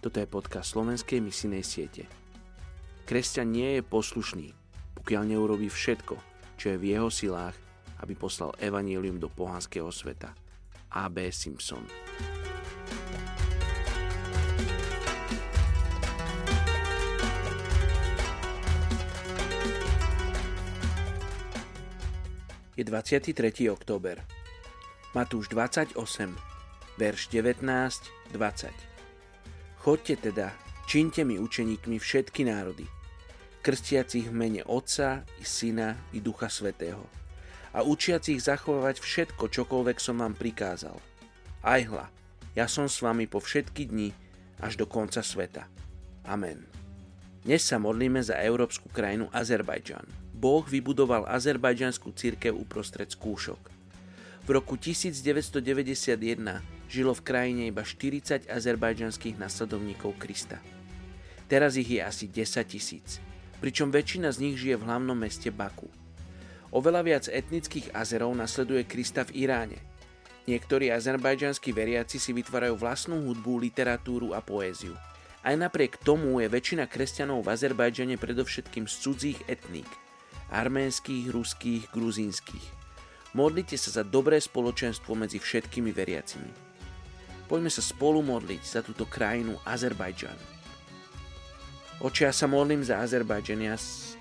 Toto je podcast slovenskej misinej siete. Kresťan nie je poslušný, pokiaľ neurobí všetko, čo je v jeho silách, aby poslal evanílium do pohanského sveta. A.B. Simpson Je 23. október. Matúš 28, verš 19, 20. Chodte teda, činte mi učeníkmi všetky národy, krstiacich v mene Otca i Syna i Ducha Svetého a učiacich zachovávať všetko, čokoľvek som vám prikázal. Aj hla, ja som s vami po všetky dni až do konca sveta. Amen. Dnes sa modlíme za európsku krajinu Azerbajdžan. Boh vybudoval azerbajdžanskú církev uprostred skúšok. V roku 1991 žilo v krajine iba 40 azerbajdžanských nasledovníkov Krista. Teraz ich je asi 10 tisíc, pričom väčšina z nich žije v hlavnom meste Baku. Oveľa viac etnických Azerov nasleduje Krista v Iráne. Niektorí azerbajdžanskí veriaci si vytvárajú vlastnú hudbu, literatúru a poéziu. Aj napriek tomu je väčšina kresťanov v Azerbajdžane predovšetkým z cudzích etník, arménskych, ruských, gruzínskych. Modlite sa za dobré spoločenstvo medzi všetkými veriacimi. Poďme sa spolu modliť za túto krajinu Azerbajdžan. Oče, ja sa modlím za Azerbajdžan. Ja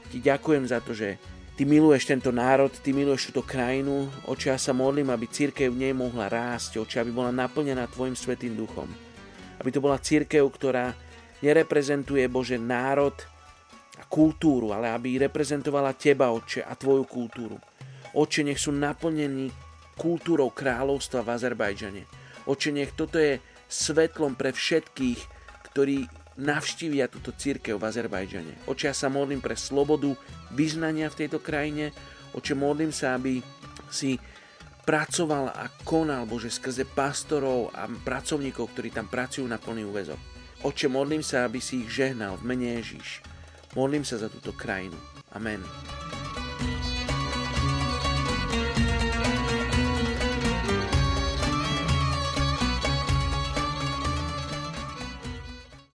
ti ďakujem za to, že ty miluješ tento národ, ty miluješ túto krajinu. Oče, ja sa modlím, aby církev v nej mohla rásť. Oče, aby bola naplnená tvojim svetým duchom. Aby to bola církev, ktorá nereprezentuje, Bože, národ a kultúru, ale aby reprezentovala teba, Oče, a tvoju kultúru. Oče, nech sú naplnení kultúrou kráľovstva v Azerbajdžane. Oče, nech toto je svetlom pre všetkých, ktorí navštívia túto církev v Azerbajdžane. Oče, ja sa modlím pre slobodu vyznania v tejto krajine. Oče, modlím sa, aby si pracoval a konal, Bože, skrze pastorov a pracovníkov, ktorí tam pracujú na plný úvezok. Oče, modlím sa, aby si ich žehnal v mene Ježíš. Modlím sa za túto krajinu. Amen.